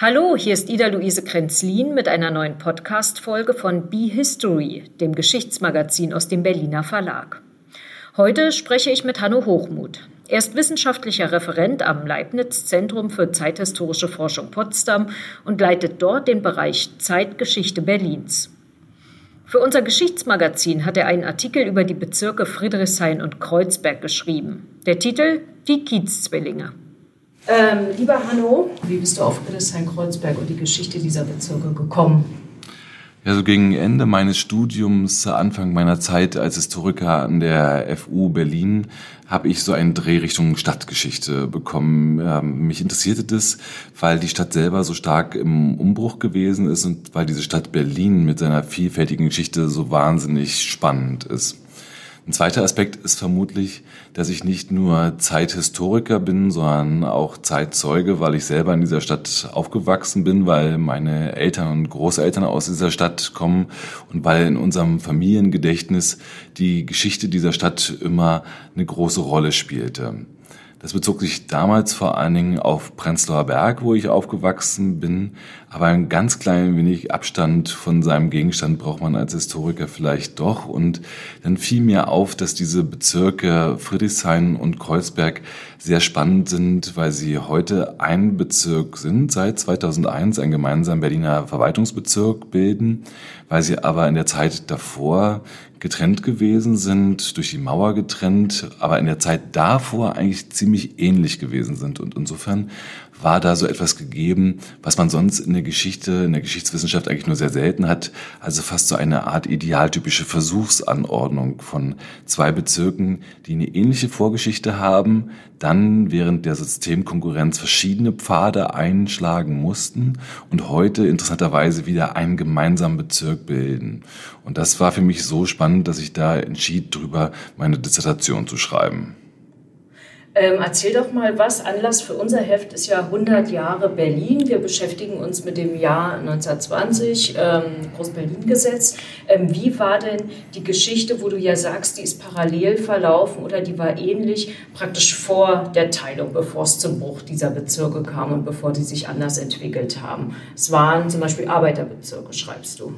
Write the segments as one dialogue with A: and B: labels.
A: Hallo, hier ist Ida-Luise Krenzlin mit einer neuen Podcast-Folge von Be History, dem Geschichtsmagazin aus dem Berliner Verlag. Heute spreche ich mit Hanno Hochmuth. Er ist wissenschaftlicher Referent am Leibniz Zentrum für zeithistorische Forschung Potsdam und leitet dort den Bereich Zeitgeschichte Berlins. Für unser Geschichtsmagazin hat er einen Artikel über die Bezirke Friedrichshain und Kreuzberg geschrieben. Der Titel Die Kiez-Zwillinge. Ähm, lieber Hanno, wie bist du auf Friedrichshain-Kreuzberg und die Geschichte dieser Bezirke gekommen?
B: Ja, so gegen Ende meines Studiums, Anfang meiner Zeit als Historiker an der FU Berlin, habe ich so einen Dreh Richtung Stadtgeschichte bekommen. Ähm, mich interessierte das, weil die Stadt selber so stark im Umbruch gewesen ist und weil diese Stadt Berlin mit seiner vielfältigen Geschichte so wahnsinnig spannend ist. Ein zweiter Aspekt ist vermutlich, dass ich nicht nur Zeithistoriker bin, sondern auch Zeitzeuge, weil ich selber in dieser Stadt aufgewachsen bin, weil meine Eltern und Großeltern aus dieser Stadt kommen und weil in unserem Familiengedächtnis die Geschichte dieser Stadt immer eine große Rolle spielte. Das bezog sich damals vor allen Dingen auf Prenzlauer Berg, wo ich aufgewachsen bin. Aber ein ganz klein wenig Abstand von seinem Gegenstand braucht man als Historiker vielleicht doch. Und dann fiel mir auf, dass diese Bezirke Friedrichshain und Kreuzberg sehr spannend sind, weil sie heute ein Bezirk sind, seit 2001 ein gemeinsamer Berliner Verwaltungsbezirk bilden, weil sie aber in der Zeit davor getrennt gewesen sind, durch die Mauer getrennt, aber in der Zeit davor eigentlich ziemlich ähnlich gewesen sind. Und insofern war da so etwas gegeben, was man sonst in der Geschichte, in der Geschichtswissenschaft eigentlich nur sehr selten hat. Also fast so eine Art idealtypische Versuchsanordnung von zwei Bezirken, die eine ähnliche Vorgeschichte haben, dann während der Systemkonkurrenz verschiedene Pfade einschlagen mussten und heute interessanterweise wieder einen gemeinsamen Bezirk bilden. Und das war für mich so spannend, dass ich da entschied, darüber meine Dissertation zu schreiben.
A: Ähm, erzähl doch mal was. Anlass für unser Heft ist ja 100 Jahre Berlin. Wir beschäftigen uns mit dem Jahr 1920, ähm, Groß-Berlin-Gesetz. Ähm, wie war denn die Geschichte, wo du ja sagst, die ist parallel verlaufen oder die war ähnlich, praktisch vor der Teilung, bevor es zum Bruch dieser Bezirke kam und bevor die sich anders entwickelt haben? Es waren zum Beispiel Arbeiterbezirke, schreibst du.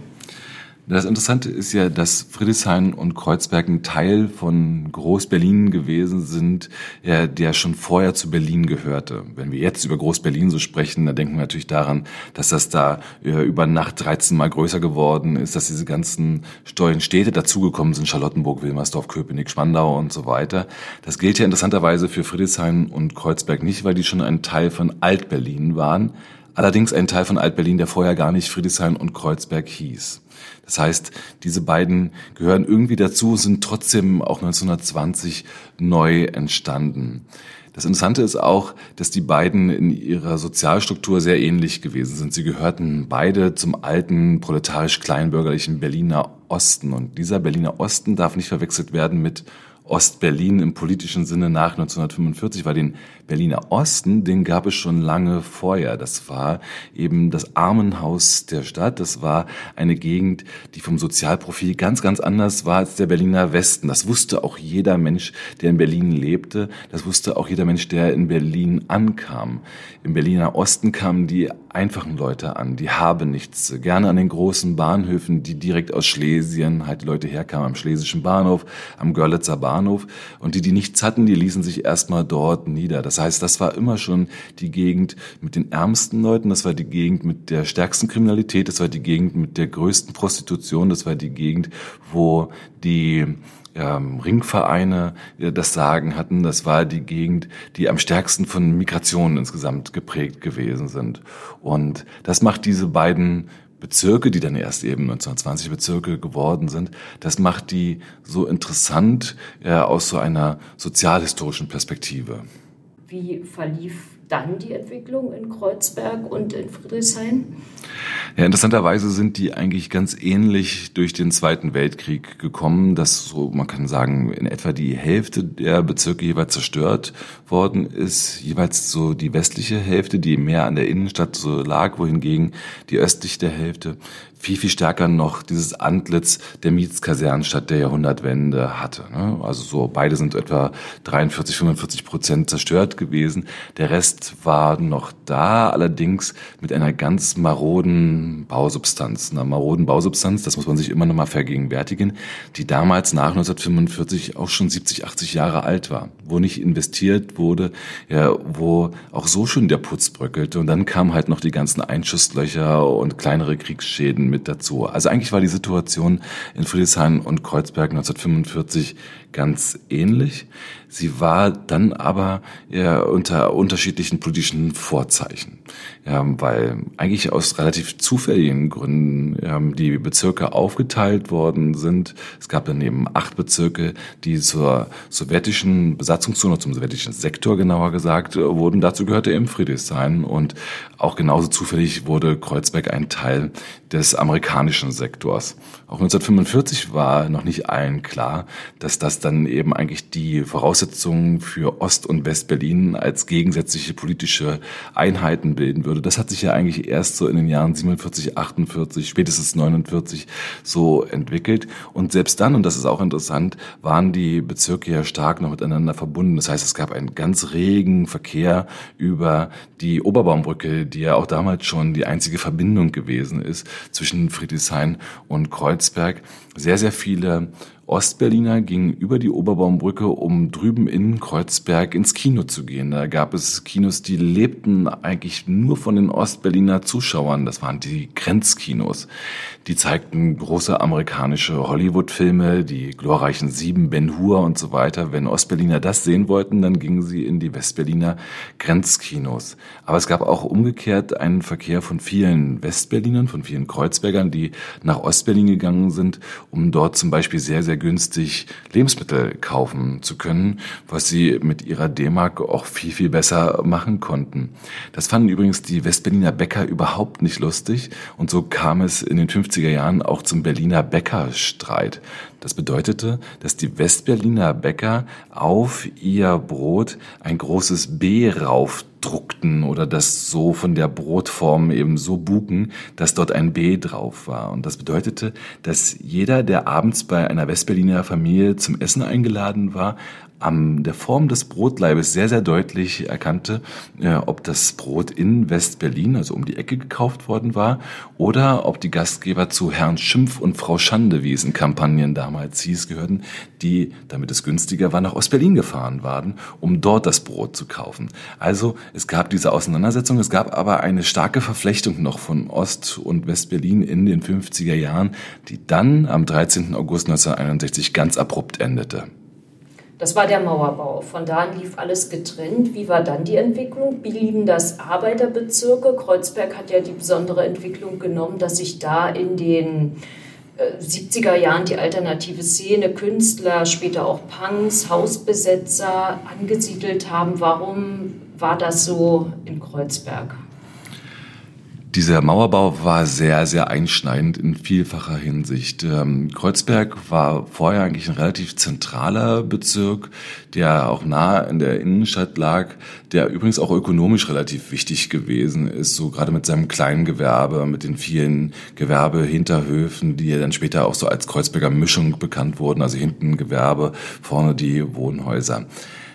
B: Das Interessante ist ja, dass Friedrichshain und Kreuzberg ein Teil von Groß-Berlin gewesen sind, der schon vorher zu Berlin gehörte. Wenn wir jetzt über Groß-Berlin so sprechen, dann denken wir natürlich daran, dass das da über Nacht 13 Mal größer geworden ist, dass diese ganzen stollen Städte dazugekommen sind, Charlottenburg, Wilmersdorf, Köpenick, Spandau und so weiter. Das gilt ja interessanterweise für Friedrichshain und Kreuzberg nicht, weil die schon ein Teil von Alt-Berlin waren. Allerdings ein Teil von Alt-Berlin, der vorher gar nicht Friedrichshain und Kreuzberg hieß. Das heißt, diese beiden gehören irgendwie dazu, sind trotzdem auch 1920 neu entstanden. Das Interessante ist auch, dass die beiden in ihrer Sozialstruktur sehr ähnlich gewesen sind. Sie gehörten beide zum alten proletarisch-kleinbürgerlichen Berliner Osten. Und dieser Berliner Osten darf nicht verwechselt werden mit Ostberlin im politischen Sinne nach 1945, weil den Berliner Osten, den gab es schon lange vorher. Das war eben das Armenhaus der Stadt. Das war eine Gegend, die vom Sozialprofil ganz, ganz anders war als der Berliner Westen. Das wusste auch jeder Mensch, der in Berlin lebte. Das wusste auch jeder Mensch, der in Berlin ankam. Im Berliner Osten kamen die einfachen Leute an, die haben nichts. Gerne an den großen Bahnhöfen, die direkt aus Schlesien halt Leute herkamen, am Schlesischen Bahnhof, am Görlitzer Bahnhof. Und die, die nichts hatten, die ließen sich erstmal dort nieder. Das heißt, das war immer schon die Gegend mit den ärmsten Leuten, das war die Gegend mit der stärksten Kriminalität, das war die Gegend mit der größten Prostitution, das war die Gegend, wo die ähm, Ringvereine äh, das Sagen hatten. Das war die Gegend, die am stärksten von Migrationen insgesamt geprägt gewesen sind. Und das macht diese beiden Bezirke, die dann erst eben 1920 Bezirke geworden sind, das macht die so interessant äh, aus so einer sozialhistorischen Perspektive.
A: Wie verlief dann die Entwicklung in Kreuzberg und in Friedrichshain?
B: Ja, interessanterweise sind die eigentlich ganz ähnlich durch den Zweiten Weltkrieg gekommen, dass so, man kann sagen, in etwa die Hälfte der Bezirke jeweils zerstört worden ist, jeweils so die westliche Hälfte, die mehr an der Innenstadt so lag, wohingegen die östliche Hälfte viel, viel stärker noch dieses Antlitz der Mietskasernenstadt der Jahrhundertwende hatte. Ne? Also so beide sind etwa 43, 45 Prozent zerstört gewesen. Der Rest war noch da, allerdings mit einer ganz maroden Bausubstanz. Einer maroden Bausubstanz, das muss man sich immer noch mal vergegenwärtigen, die damals nach 1945 auch schon 70, 80 Jahre alt war, wo nicht investiert wurde, ja, wo auch so schon der Putz bröckelte. Und dann kamen halt noch die ganzen Einschusslöcher und kleinere Kriegsschäden mit dazu. Also eigentlich war die Situation in Friedrichshain und Kreuzberg 1945 ganz ähnlich. Sie war dann aber ja, unter unterschiedlichen politischen Vorzeichen, ja, weil eigentlich aus relativ zufälligen Gründen ja, die Bezirke aufgeteilt worden sind. Es gab daneben acht Bezirke, die zur sowjetischen Besatzungszone, zum sowjetischen Sektor genauer gesagt, wurden. Dazu gehörte eben Friedrichshain und auch genauso zufällig wurde Kreuzberg ein Teil des amerikanischen Sektors. Auch 1945 war noch nicht allen klar, dass das dann eben eigentlich die Voraussetzungen für Ost- und West-Berlin als gegensätzliche politische Einheiten bilden würde. Das hat sich ja eigentlich erst so in den Jahren 47, 48, spätestens 49 so entwickelt. Und selbst dann, und das ist auch interessant, waren die Bezirke ja stark noch miteinander verbunden. Das heißt, es gab einen ganz regen Verkehr über die Oberbaumbrücke, die ja auch damals schon die einzige Verbindung gewesen ist zwischen Friedrichshain und Kreuzberg. Sehr, sehr viele Ostberliner gingen über die Oberbaumbrücke, um drüben in Kreuzberg ins Kino zu gehen. Da gab es Kinos, die lebten eigentlich nur von den Ostberliner Zuschauern. Das waren die Grenzkinos. Die zeigten große amerikanische Hollywood-Filme, die glorreichen Sieben, Ben Hur und so weiter. Wenn Ostberliner das sehen wollten, dann gingen sie in die Westberliner Grenzkinos. Aber es gab auch umgekehrt einen Verkehr von vielen Westberlinern, von vielen Kreuzbergern, die nach Ostberlin gegangen sind, um dort zum Beispiel sehr, sehr günstig Lebensmittel kaufen zu können, was sie mit ihrer D-Mark auch viel, viel besser machen konnten. Das fanden übrigens die Westberliner Bäcker überhaupt nicht lustig und so kam es in den 50er Jahren auch zum Berliner Bäckerstreit. Das bedeutete, dass die Westberliner Bäcker auf ihr Brot ein großes B raufdruckten oder das so von der Brotform eben so buken, dass dort ein B drauf war. Und das bedeutete, dass jeder, der abends bei einer Westberliner Familie zum Essen eingeladen war, an der Form des Brotleibes sehr, sehr deutlich erkannte, äh, ob das Brot in West-Berlin, also um die Ecke gekauft worden war, oder ob die Gastgeber zu Herrn Schimpf und Frau Schande, wie es in Kampagnen damals hieß, gehörten, die, damit es günstiger war, nach Ost-Berlin gefahren waren, um dort das Brot zu kaufen. Also es gab diese Auseinandersetzung, es gab aber eine starke Verflechtung noch von Ost- und West-Berlin in den 50er Jahren, die dann am 13. August 1961 ganz abrupt endete.
A: Das war der Mauerbau. Von da an lief alles getrennt. Wie war dann die Entwicklung? Blieben das Arbeiterbezirke? Kreuzberg hat ja die besondere Entwicklung genommen, dass sich da in den 70er äh, Jahren die alternative Szene, Künstler, später auch Punks, Hausbesetzer angesiedelt haben. Warum war das so in Kreuzberg?
B: Dieser Mauerbau war sehr, sehr einschneidend in vielfacher Hinsicht. Ähm, Kreuzberg war vorher eigentlich ein relativ zentraler Bezirk, der auch nah in der Innenstadt lag, der übrigens auch ökonomisch relativ wichtig gewesen ist, so gerade mit seinem kleinen Gewerbe, mit den vielen Gewerbehinterhöfen, die ja dann später auch so als Kreuzberger Mischung bekannt wurden, also hinten Gewerbe, vorne die Wohnhäuser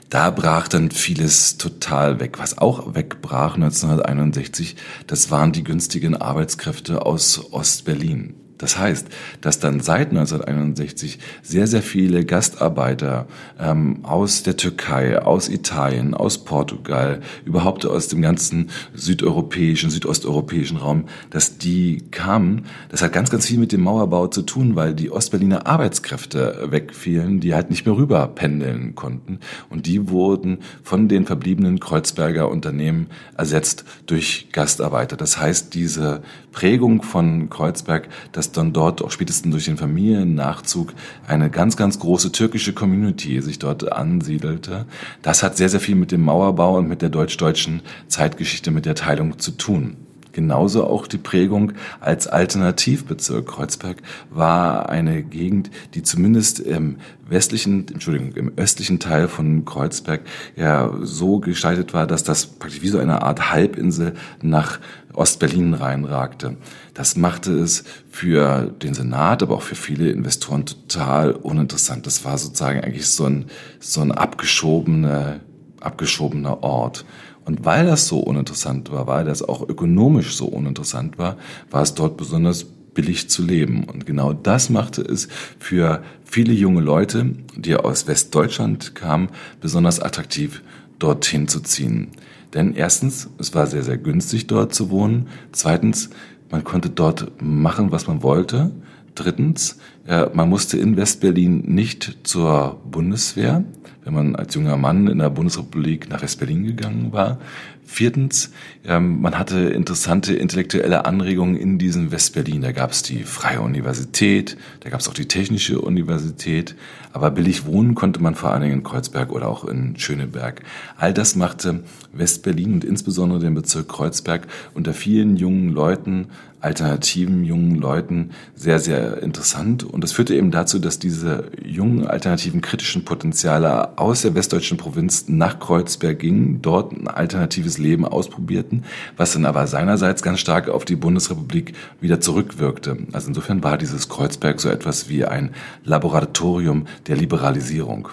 B: da brach dann vieles total weg. Was auch wegbrach 1961, das waren die günstigen Arbeitskräfte aus Ostberlin. Das heißt, dass dann seit 1961 sehr, sehr viele Gastarbeiter ähm, aus der Türkei, aus Italien, aus Portugal, überhaupt aus dem ganzen südeuropäischen, südosteuropäischen Raum, dass die kamen. Das hat ganz, ganz viel mit dem Mauerbau zu tun, weil die Ostberliner Arbeitskräfte wegfielen, die halt nicht mehr rüber pendeln konnten. Und die wurden von den verbliebenen Kreuzberger Unternehmen ersetzt durch Gastarbeiter. Das heißt, diese Prägung von Kreuzberg, dass dann dort auch spätestens durch den Familiennachzug eine ganz, ganz große türkische Community sich dort ansiedelte. Das hat sehr, sehr viel mit dem Mauerbau und mit der deutsch-deutschen Zeitgeschichte, mit der Teilung zu tun. Genauso auch die Prägung als Alternativbezirk. Kreuzberg war eine Gegend, die zumindest im westlichen, Entschuldigung, im östlichen Teil von Kreuzberg ja so gestaltet war, dass das praktisch wie so eine Art Halbinsel nach Ostberlin reinragte. Das machte es für den Senat, aber auch für viele Investoren total uninteressant. Das war sozusagen eigentlich so ein, so ein abgeschobener, abgeschobener Ort. Und weil das so uninteressant war, weil das auch ökonomisch so uninteressant war, war es dort besonders billig zu leben. Und genau das machte es für viele junge Leute, die aus Westdeutschland kamen, besonders attraktiv, dorthin zu ziehen. Denn erstens, es war sehr, sehr günstig dort zu wohnen. Zweitens, man konnte dort machen, was man wollte. Drittens, man musste in Westberlin nicht zur Bundeswehr, wenn man als junger Mann in der Bundesrepublik nach Westberlin gegangen war. Viertens, ähm, man hatte interessante intellektuelle Anregungen in diesem Westberlin. Da gab es die Freie Universität, da gab es auch die Technische Universität, aber billig wohnen konnte man vor allen Dingen in Kreuzberg oder auch in Schöneberg. All das machte Westberlin und insbesondere den Bezirk Kreuzberg unter vielen jungen Leuten, alternativen jungen Leuten sehr, sehr interessant. Und das führte eben dazu, dass diese jungen alternativen kritischen Potenziale aus der westdeutschen Provinz nach Kreuzberg gingen, dort ein alternatives Leben ausprobierten, was dann aber seinerseits ganz stark auf die Bundesrepublik wieder zurückwirkte. Also insofern war dieses Kreuzberg so etwas wie ein Laboratorium der Liberalisierung.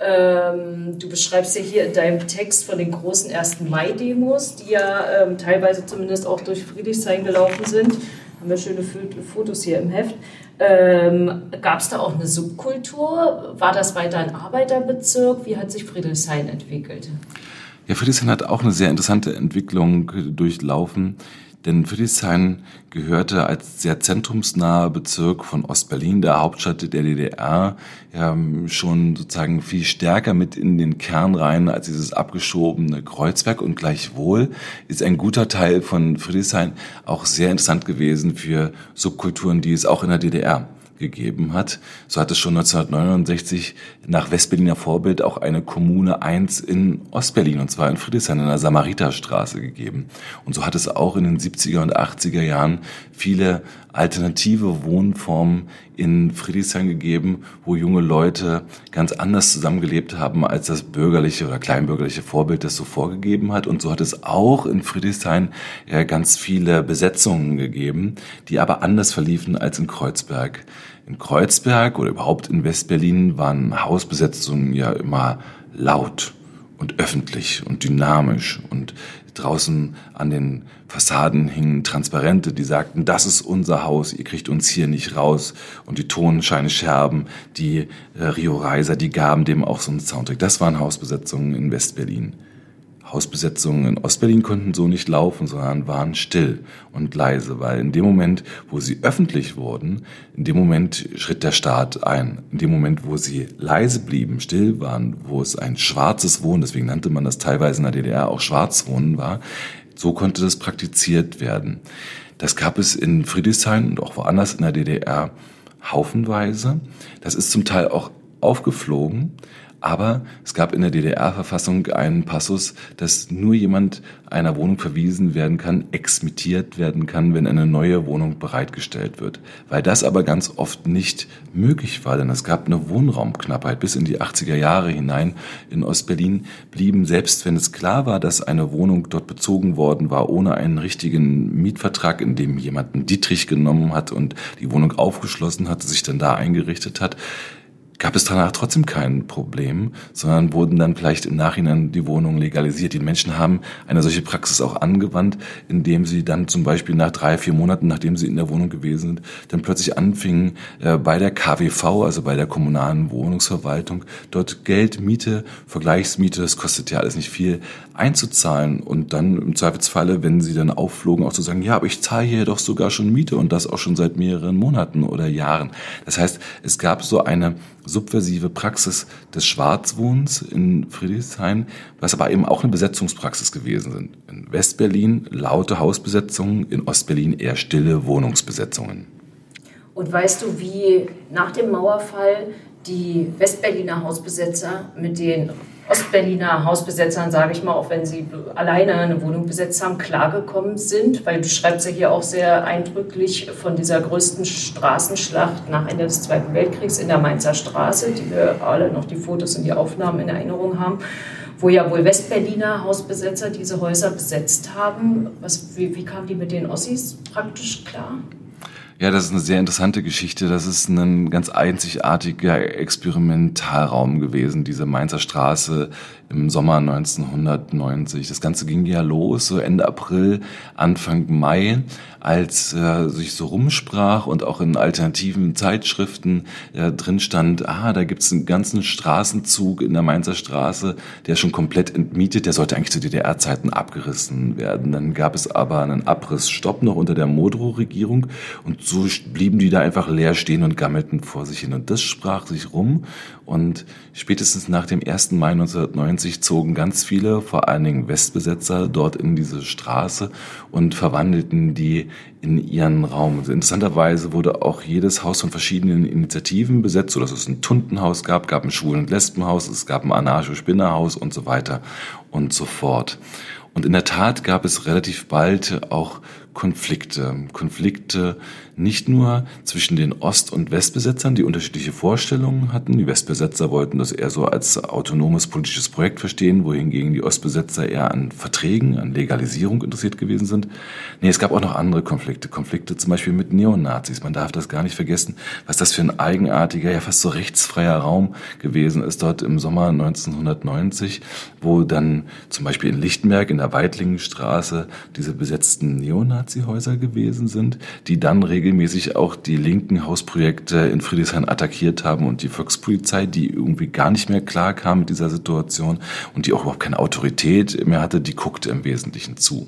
A: Ähm, du beschreibst ja hier in deinem Text von den großen 1. Mai-Demos, die ja ähm, teilweise zumindest auch durch Friedrichshain gelaufen sind. Haben wir schöne Fotos hier im Heft. Ähm, Gab es da auch eine Subkultur? War das weiter ein Arbeiterbezirk? Wie hat sich Friedrichshain entwickelt?
B: Ja, Friedrichshain hat auch eine sehr interessante Entwicklung durchlaufen, denn Friedrichshain gehörte als sehr zentrumsnaher Bezirk von Ostberlin, der Hauptstadt der DDR, ja, schon sozusagen viel stärker mit in den Kern rein als dieses abgeschobene Kreuzberg und gleichwohl ist ein guter Teil von Friedrichshain auch sehr interessant gewesen für Subkulturen, die es auch in der DDR gegeben hat. So hat es schon 1969 nach Westberliner Vorbild auch eine Kommune 1 in Ostberlin, und zwar in Friedrichshain in der Samariterstraße gegeben. Und so hat es auch in den 70er und 80er Jahren viele alternative Wohnformen in Friedrichshain gegeben, wo junge Leute ganz anders zusammengelebt haben, als das bürgerliche oder kleinbürgerliche Vorbild das so vorgegeben hat. Und so hat es auch in Friedrichshain ja ganz viele Besetzungen gegeben, die aber anders verliefen als in Kreuzberg. In Kreuzberg oder überhaupt in Westberlin waren Hausbesetzungen ja immer laut und öffentlich und dynamisch und draußen an den Fassaden hingen Transparente, die sagten, das ist unser Haus, ihr kriegt uns hier nicht raus. Und die Tonscheine Scherben, die äh, Rio Reiser, die gaben dem auch so einen Soundtrack. Das waren Hausbesetzungen in Westberlin. Hausbesetzungen in Ostberlin konnten so nicht laufen, sondern waren still und leise, weil in dem Moment, wo sie öffentlich wurden, in dem Moment schritt der Staat ein. In dem Moment, wo sie leise blieben, still waren, wo es ein schwarzes Wohnen, deswegen nannte man das teilweise in der DDR auch Schwarzwohnen war, so konnte das praktiziert werden. Das gab es in Friedrichshain und auch woanders in der DDR haufenweise. Das ist zum Teil auch aufgeflogen. Aber es gab in der DDR-Verfassung einen Passus, dass nur jemand einer Wohnung verwiesen werden kann, exmittiert werden kann, wenn eine neue Wohnung bereitgestellt wird. Weil das aber ganz oft nicht möglich war, denn es gab eine Wohnraumknappheit. Bis in die 80er Jahre hinein in Ostberlin blieben, selbst wenn es klar war, dass eine Wohnung dort bezogen worden war, ohne einen richtigen Mietvertrag, in dem jemand einen Dietrich genommen hat und die Wohnung aufgeschlossen hat, sich dann da eingerichtet hat, gab es danach trotzdem kein Problem, sondern wurden dann vielleicht im Nachhinein die Wohnungen legalisiert. Die Menschen haben eine solche Praxis auch angewandt, indem sie dann zum Beispiel nach drei, vier Monaten, nachdem sie in der Wohnung gewesen sind, dann plötzlich anfingen, äh, bei der KWV, also bei der kommunalen Wohnungsverwaltung, dort Geld, Miete, Vergleichsmiete, das kostet ja alles nicht viel, einzuzahlen und dann im Zweifelsfalle, wenn sie dann aufflogen, auch zu sagen, ja, aber ich zahle hier doch sogar schon Miete und das auch schon seit mehreren Monaten oder Jahren. Das heißt, es gab so eine subversive Praxis des Schwarzwohnens in Friedrichshain, was aber eben auch eine Besetzungspraxis gewesen sind. In Westberlin laute Hausbesetzungen, in Ostberlin eher stille Wohnungsbesetzungen.
A: Und weißt du, wie nach dem Mauerfall die Westberliner Hausbesetzer mit den Ostberliner Hausbesetzern, sage ich mal, auch wenn sie alleine eine Wohnung besetzt haben, klargekommen sind, weil du schreibst ja hier auch sehr eindrücklich von dieser größten Straßenschlacht nach Ende des Zweiten Weltkriegs in der Mainzer Straße, die wir alle noch die Fotos und die Aufnahmen in Erinnerung haben, wo ja wohl Westberliner Hausbesetzer diese Häuser besetzt haben. Was, wie, wie kamen die mit den Ossis praktisch klar?
B: Ja, das ist eine sehr interessante Geschichte. Das ist ein ganz einzigartiger Experimentalraum gewesen, diese Mainzer Straße im Sommer 1990. Das Ganze ging ja los, so Ende April, Anfang Mai, als äh, sich so rumsprach und auch in alternativen Zeitschriften äh, drin stand, ah, da gibt's einen ganzen Straßenzug in der Mainzer Straße, der schon komplett entmietet, der sollte eigentlich zu DDR-Zeiten abgerissen werden. Dann gab es aber einen Abrissstopp noch unter der Modrow-Regierung und so blieben die da einfach leer stehen und gammelten vor sich hin. Und das sprach sich rum. Und spätestens nach dem 1. Mai 1990 zogen ganz viele, vor allen Dingen Westbesetzer, dort in diese Straße und verwandelten die in ihren Raum. Interessanterweise wurde auch jedes Haus von verschiedenen Initiativen besetzt, sodass es ein Tuntenhaus gab, gab ein Schwulen- und Lesbenhaus, es gab ein Anarcho-Spinnerhaus und so weiter und so fort. Und in der Tat gab es relativ bald auch Konflikte. Konflikte nicht nur zwischen den Ost- und Westbesetzern, die unterschiedliche Vorstellungen hatten. Die Westbesetzer wollten das eher so als autonomes politisches Projekt verstehen, wohingegen die Ostbesetzer eher an Verträgen, an Legalisierung interessiert gewesen sind. Nee, es gab auch noch andere Konflikte. Konflikte zum Beispiel mit Neonazis. Man darf das gar nicht vergessen, was das für ein eigenartiger, ja fast so rechtsfreier Raum gewesen ist dort im Sommer 1990, wo dann zum Beispiel in Lichtenberg in der Weidlingenstraße diese besetzten Neonazi-Häuser gewesen sind, die dann regelmäßig auch die linken Hausprojekte in Friedrichshain attackiert haben und die Volkspolizei, die irgendwie gar nicht mehr klar kam mit dieser Situation und die auch überhaupt keine Autorität mehr hatte, die guckte im Wesentlichen zu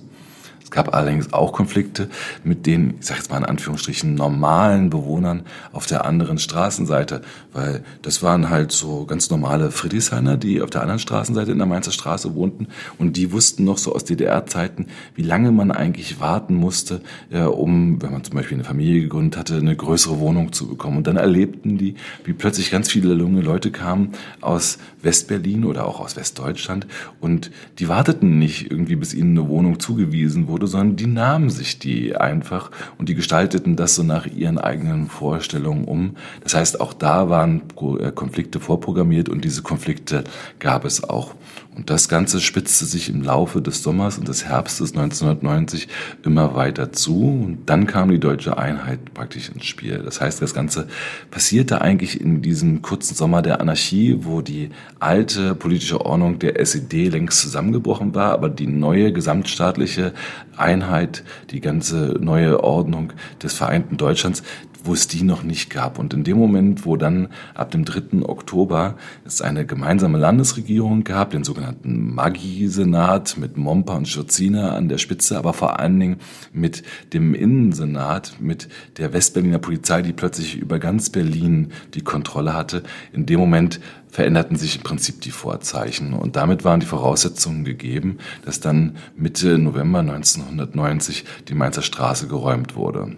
B: gab allerdings auch Konflikte mit den, ich sage jetzt mal in Anführungsstrichen, normalen Bewohnern auf der anderen Straßenseite, weil das waren halt so ganz normale Friedrichshainer, die auf der anderen Straßenseite in der Mainzer Straße wohnten und die wussten noch so aus DDR-Zeiten, wie lange man eigentlich warten musste, äh, um, wenn man zum Beispiel eine Familie gegründet hatte, eine größere Wohnung zu bekommen. Und dann erlebten die, wie plötzlich ganz viele junge Leute kamen aus Westberlin oder auch aus Westdeutschland und die warteten nicht irgendwie, bis ihnen eine Wohnung zugewiesen wurde, wurde, sondern die nahmen sich die einfach und die gestalteten das so nach ihren eigenen Vorstellungen um. Das heißt, auch da waren äh, Konflikte vorprogrammiert und diese Konflikte gab es auch. Und das Ganze spitzte sich im Laufe des Sommers und des Herbstes 1990 immer weiter zu. Und dann kam die deutsche Einheit praktisch ins Spiel. Das heißt, das Ganze passierte eigentlich in diesem kurzen Sommer der Anarchie, wo die alte politische Ordnung der SED längst zusammengebrochen war, aber die neue gesamtstaatliche Einheit, die ganze neue Ordnung des vereinten Deutschlands, wo es die noch nicht gab. Und in dem Moment, wo dann ab dem 3. Oktober es eine gemeinsame Landesregierung gab, den sogenannten Magi-Senat mit Momper und Schurziner an der Spitze, aber vor allen Dingen mit dem Innensenat, mit der Westberliner Polizei, die plötzlich über ganz Berlin die Kontrolle hatte, in dem Moment veränderten sich im Prinzip die Vorzeichen. Und damit waren die Voraussetzungen gegeben, dass dann Mitte November 1990 die Mainzer Straße geräumt wurde.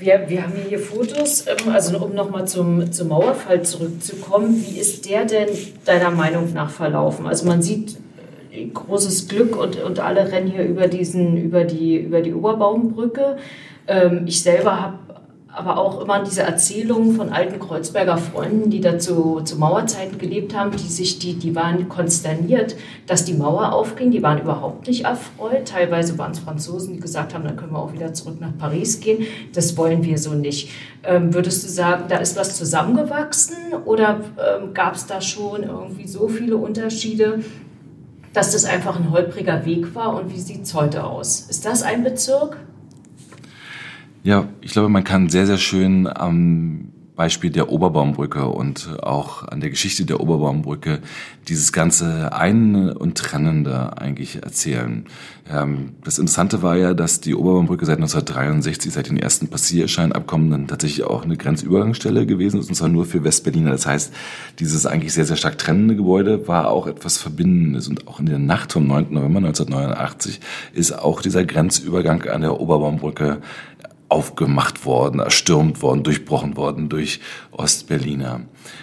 A: Wir, wir haben hier Fotos, ähm, also um nochmal zum, zum Mauerfall zurückzukommen. Wie ist der denn deiner Meinung nach verlaufen? Also man sieht äh, großes Glück und, und alle rennen hier über, diesen, über, die, über die Oberbaumbrücke. Ähm, ich selber habe aber auch immer diese Erzählungen von alten Kreuzberger Freunden, die dazu zu Mauerzeiten gelebt haben, die sich, die, die waren konsterniert, dass die Mauer aufging. Die waren überhaupt nicht erfreut. Teilweise waren es Franzosen, die gesagt haben, dann können wir auch wieder zurück nach Paris gehen. Das wollen wir so nicht. Ähm, würdest du sagen, da ist was zusammengewachsen oder ähm, gab es da schon irgendwie so viele Unterschiede, dass das einfach ein holpriger Weg war? Und wie sieht es heute aus? Ist das ein Bezirk?
B: Ja, ich glaube, man kann sehr, sehr schön am Beispiel der Oberbaumbrücke und auch an der Geschichte der Oberbaumbrücke dieses ganze Ein- und Trennende eigentlich erzählen. Ähm, das Interessante war ja, dass die Oberbaumbrücke seit 1963, seit den ersten Passierscheinabkommen, dann tatsächlich auch eine Grenzübergangsstelle gewesen ist, und zwar nur für Westberliner. Das heißt, dieses eigentlich sehr, sehr stark trennende Gebäude war auch etwas Verbindendes. Und auch in der Nacht vom 9. November 1989 ist auch dieser Grenzübergang an der Oberbaumbrücke aufgemacht worden, erstürmt worden, durchbrochen worden durch Ostberliner.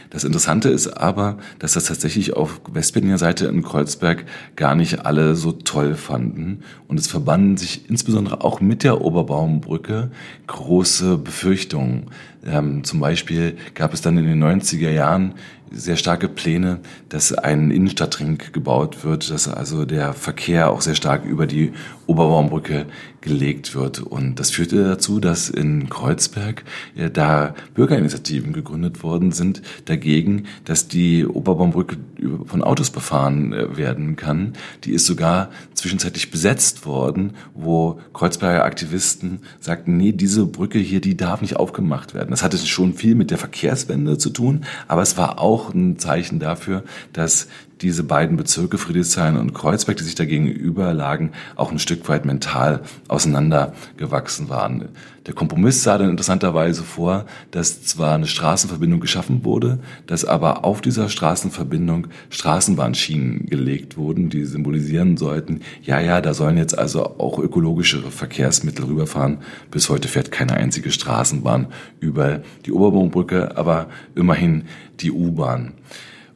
B: Das Interessante ist aber, dass das tatsächlich auf Westberliner Seite in Kreuzberg gar nicht alle so toll fanden. Und es verbanden sich insbesondere auch mit der Oberbaumbrücke große Befürchtungen. Ähm, zum Beispiel gab es dann in den 90er Jahren sehr starke Pläne, dass ein Innenstadtring gebaut wird, dass also der Verkehr auch sehr stark über die Oberbaumbrücke gelegt wird. Und das führte dazu, dass in Kreuzberg ja, da Bürgerinitiativen gegründet worden sind dagegen, dass die Oberbaumbrücke von Autos befahren äh, werden kann. Die ist sogar zwischenzeitlich besetzt worden, wo Kreuzberger Aktivisten sagten, nee, diese Brücke hier, die darf nicht aufgemacht werden. Das hatte schon viel mit der Verkehrswende zu tun, aber es war auch ein Zeichen dafür, dass diese beiden Bezirke, Friedrichshain und Kreuzberg, die sich da gegenüber lagen, auch ein Stück weit mental auseinandergewachsen waren. Der Kompromiss sah dann interessanterweise vor, dass zwar eine Straßenverbindung geschaffen wurde, dass aber auf dieser Straßenverbindung Straßenbahnschienen gelegt wurden, die symbolisieren sollten, ja, ja, da sollen jetzt also auch ökologischere Verkehrsmittel rüberfahren. Bis heute fährt keine einzige Straßenbahn über die Oberbaumbrücke, aber immerhin die U-Bahn.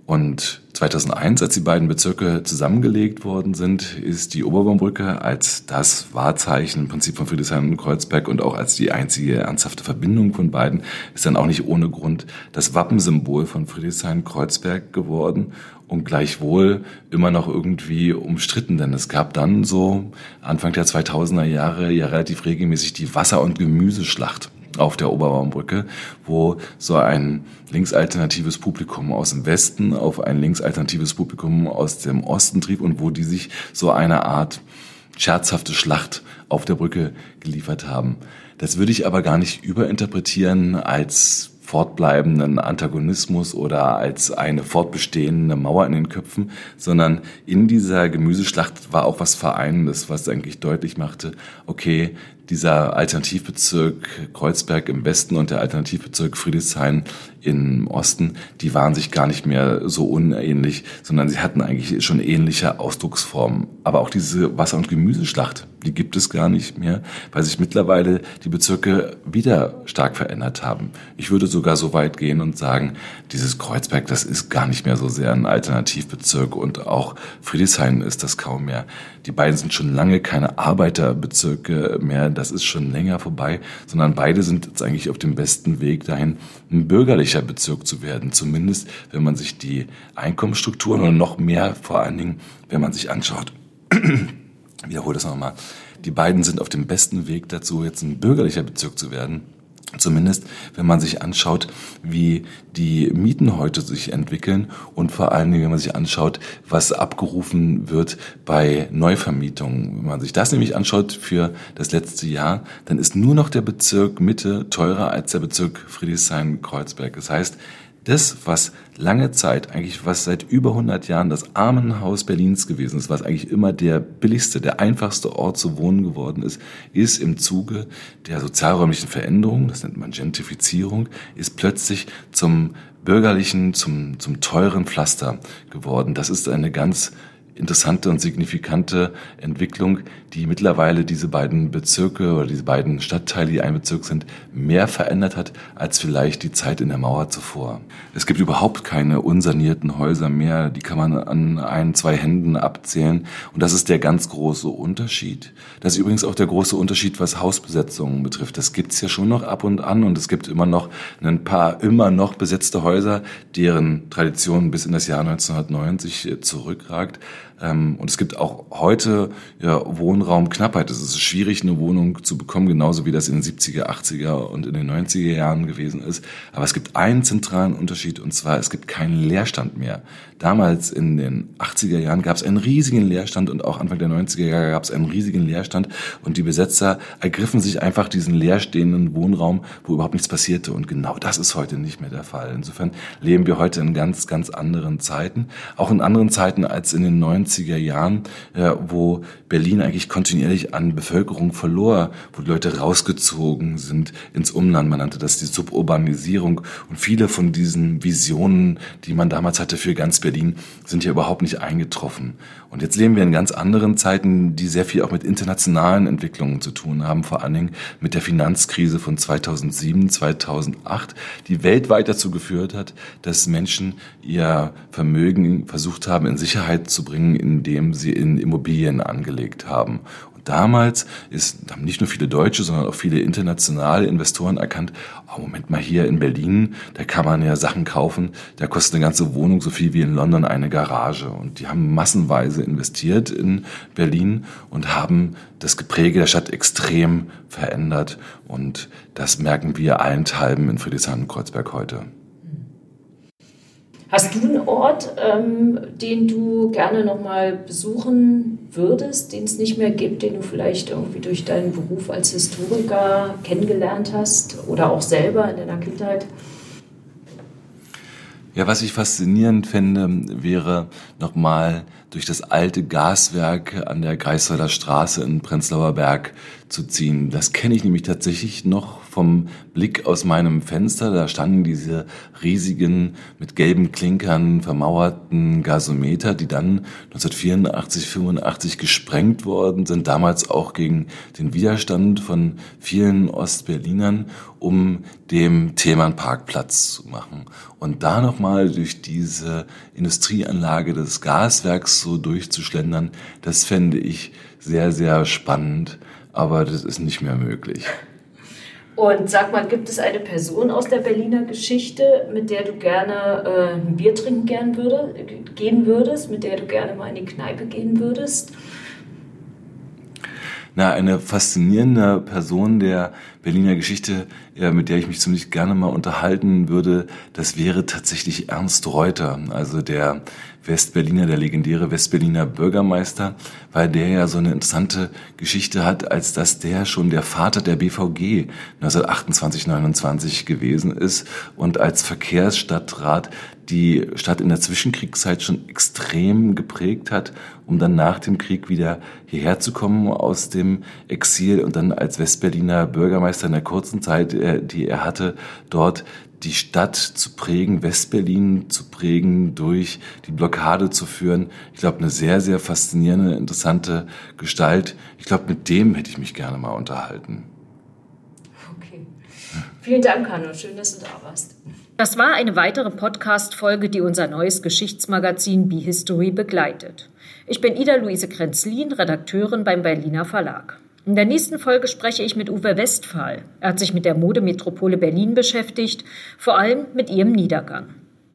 B: Und 2001, als die beiden Bezirke zusammengelegt worden sind, ist die Oberbaumbrücke als das Wahrzeichen im Prinzip von Friedrichshain und Kreuzberg und auch als die einzige ernsthafte Verbindung von beiden, ist dann auch nicht ohne Grund das Wappensymbol von Friedrichshain-Kreuzberg geworden und gleichwohl immer noch irgendwie umstritten, denn es gab dann so Anfang der 2000er Jahre ja relativ regelmäßig die Wasser- und Gemüseschlacht auf der Oberbaumbrücke, wo so ein linksalternatives Publikum aus dem Westen auf ein linksalternatives Publikum aus dem Osten trieb und wo die sich so eine Art scherzhafte Schlacht auf der Brücke geliefert haben. Das würde ich aber gar nicht überinterpretieren als fortbleibenden Antagonismus oder als eine fortbestehende Mauer in den Köpfen, sondern in dieser Gemüseschlacht war auch was Vereinendes, was eigentlich deutlich machte, okay, dieser Alternativbezirk Kreuzberg im Westen und der Alternativbezirk Friedrichshain im Osten, die waren sich gar nicht mehr so unähnlich, sondern sie hatten eigentlich schon ähnliche Ausdrucksformen. Aber auch diese Wasser- und Gemüseschlacht, die gibt es gar nicht mehr, weil sich mittlerweile die Bezirke wieder stark verändert haben. Ich würde sogar so weit gehen und sagen, dieses Kreuzberg, das ist gar nicht mehr so sehr ein Alternativbezirk und auch Friedrichshain ist das kaum mehr. Die beiden sind schon lange keine Arbeiterbezirke mehr, das ist schon länger vorbei, sondern beide sind jetzt eigentlich auf dem besten Weg dahin, ein bürgerlicher Bezirk zu werden. Zumindest, wenn man sich die Einkommensstrukturen oder noch mehr vor allen Dingen, wenn man sich anschaut. Wiederhole das nochmal. Die beiden sind auf dem besten Weg dazu, jetzt ein bürgerlicher Bezirk zu werden. Zumindest, wenn man sich anschaut, wie die Mieten heute sich entwickeln und vor allen Dingen, wenn man sich anschaut, was abgerufen wird bei Neuvermietungen. Wenn man sich das nämlich anschaut für das letzte Jahr, dann ist nur noch der Bezirk Mitte teurer als der Bezirk Friedrichshain-Kreuzberg. Das heißt, das, was lange Zeit, eigentlich was seit über 100 Jahren das Armenhaus Berlins gewesen ist, was eigentlich immer der billigste, der einfachste Ort zu wohnen geworden ist, ist im Zuge der sozialräumlichen Veränderung, das nennt man Gentrifizierung, ist plötzlich zum bürgerlichen, zum, zum teuren Pflaster geworden. Das ist eine ganz interessante und signifikante Entwicklung, die mittlerweile diese beiden Bezirke oder diese beiden Stadtteile, die ein Bezirk sind, mehr verändert hat als vielleicht die Zeit in der Mauer zuvor. Es gibt überhaupt keine unsanierten Häuser mehr, die kann man an ein, zwei Händen abzählen und das ist der ganz große Unterschied. Das ist übrigens auch der große Unterschied, was Hausbesetzungen betrifft. Das gibt's ja schon noch ab und an und es gibt immer noch ein paar immer noch besetzte Häuser, deren Tradition bis in das Jahr 1990 zurückragt. Ähm, und es gibt auch heute ja, Wohnraumknappheit. Es ist schwierig, eine Wohnung zu bekommen, genauso wie das in den 70er, 80er und in den 90er Jahren gewesen ist. Aber es gibt einen zentralen Unterschied, und zwar, es gibt keinen Leerstand mehr. Damals in den 80er Jahren gab es einen riesigen Leerstand und auch Anfang der 90er Jahre gab es einen riesigen Leerstand und die Besetzer ergriffen sich einfach diesen leerstehenden Wohnraum, wo überhaupt nichts passierte. Und genau das ist heute nicht mehr der Fall. Insofern leben wir heute in ganz, ganz anderen Zeiten, auch in anderen Zeiten als in den 90 70er Jahren, äh, wo Berlin eigentlich kontinuierlich an Bevölkerung verlor, wo die Leute rausgezogen sind ins Umland. Man nannte das die Suburbanisierung. Und viele von diesen Visionen, die man damals hatte für ganz Berlin, sind ja überhaupt nicht eingetroffen. Und jetzt leben wir in ganz anderen Zeiten, die sehr viel auch mit internationalen Entwicklungen zu tun haben, vor allen Dingen mit der Finanzkrise von 2007, 2008, die weltweit dazu geführt hat, dass Menschen ihr Vermögen versucht haben, in Sicherheit zu bringen, indem sie in Immobilien angelegt haben. Damals ist, haben nicht nur viele Deutsche, sondern auch viele internationale Investoren erkannt, oh, Moment mal, hier in Berlin, da kann man ja Sachen kaufen, da kostet eine ganze Wohnung so viel wie in London eine Garage. Und die haben massenweise investiert in Berlin und haben das Gepräge der Stadt extrem verändert. Und das merken wir allenthalben in Friedrichshain und Kreuzberg heute.
A: Hast du einen Ort, ähm, den du gerne nochmal besuchen würdest, den es nicht mehr gibt, den du vielleicht irgendwie durch deinen Beruf als Historiker kennengelernt hast oder auch selber in deiner Kindheit?
B: Ja, was ich faszinierend fände, wäre nochmal durch das alte Gaswerk an der Greifswalder Straße in Prenzlauer Berg zu ziehen. Das kenne ich nämlich tatsächlich noch vom Blick aus meinem Fenster. Da standen diese riesigen, mit gelben Klinkern vermauerten Gasometer, die dann 1984, 85 gesprengt worden sind, damals auch gegen den Widerstand von vielen Ostberlinern, um dem Themenpark Platz zu machen. Und da nochmal durch diese Industrieanlage des Gaswerks so durchzuschlendern, das fände ich sehr, sehr spannend aber das ist nicht mehr möglich.
A: Und sag mal, gibt es eine Person aus der Berliner Geschichte, mit der du gerne äh, ein Bier trinken gern würde, gehen würdest, mit der du gerne mal in die Kneipe gehen würdest?
B: Na, eine faszinierende Person der Berliner Geschichte, ja, mit der ich mich ziemlich gerne mal unterhalten würde, das wäre tatsächlich Ernst Reuter, also der Westberliner, der legendäre Westberliner Bürgermeister, weil der ja so eine interessante Geschichte hat, als dass der schon der Vater der BVG 1928, 29 gewesen ist und als Verkehrsstadtrat die Stadt in der Zwischenkriegszeit schon extrem geprägt hat, um dann nach dem Krieg wieder hierher zu kommen aus dem Exil und dann als Westberliner Bürgermeister in der kurzen Zeit, äh, die er hatte, dort die Stadt zu prägen, Westberlin zu prägen, durch die Blockade zu führen. Ich glaube, eine sehr, sehr faszinierende, interessante Gestalt. Ich glaube, mit dem hätte ich mich gerne mal unterhalten.
A: Okay. Vielen Dank, Hanno. Schön, dass du da warst.
C: Das war eine weitere Podcast-Folge, die unser neues Geschichtsmagazin B-History begleitet. Ich bin Ida-Luise Krenzlin, Redakteurin beim Berliner Verlag. In der nächsten Folge spreche ich mit Uwe Westphal. Er hat sich mit der Modemetropole Berlin beschäftigt, vor allem mit ihrem Niedergang.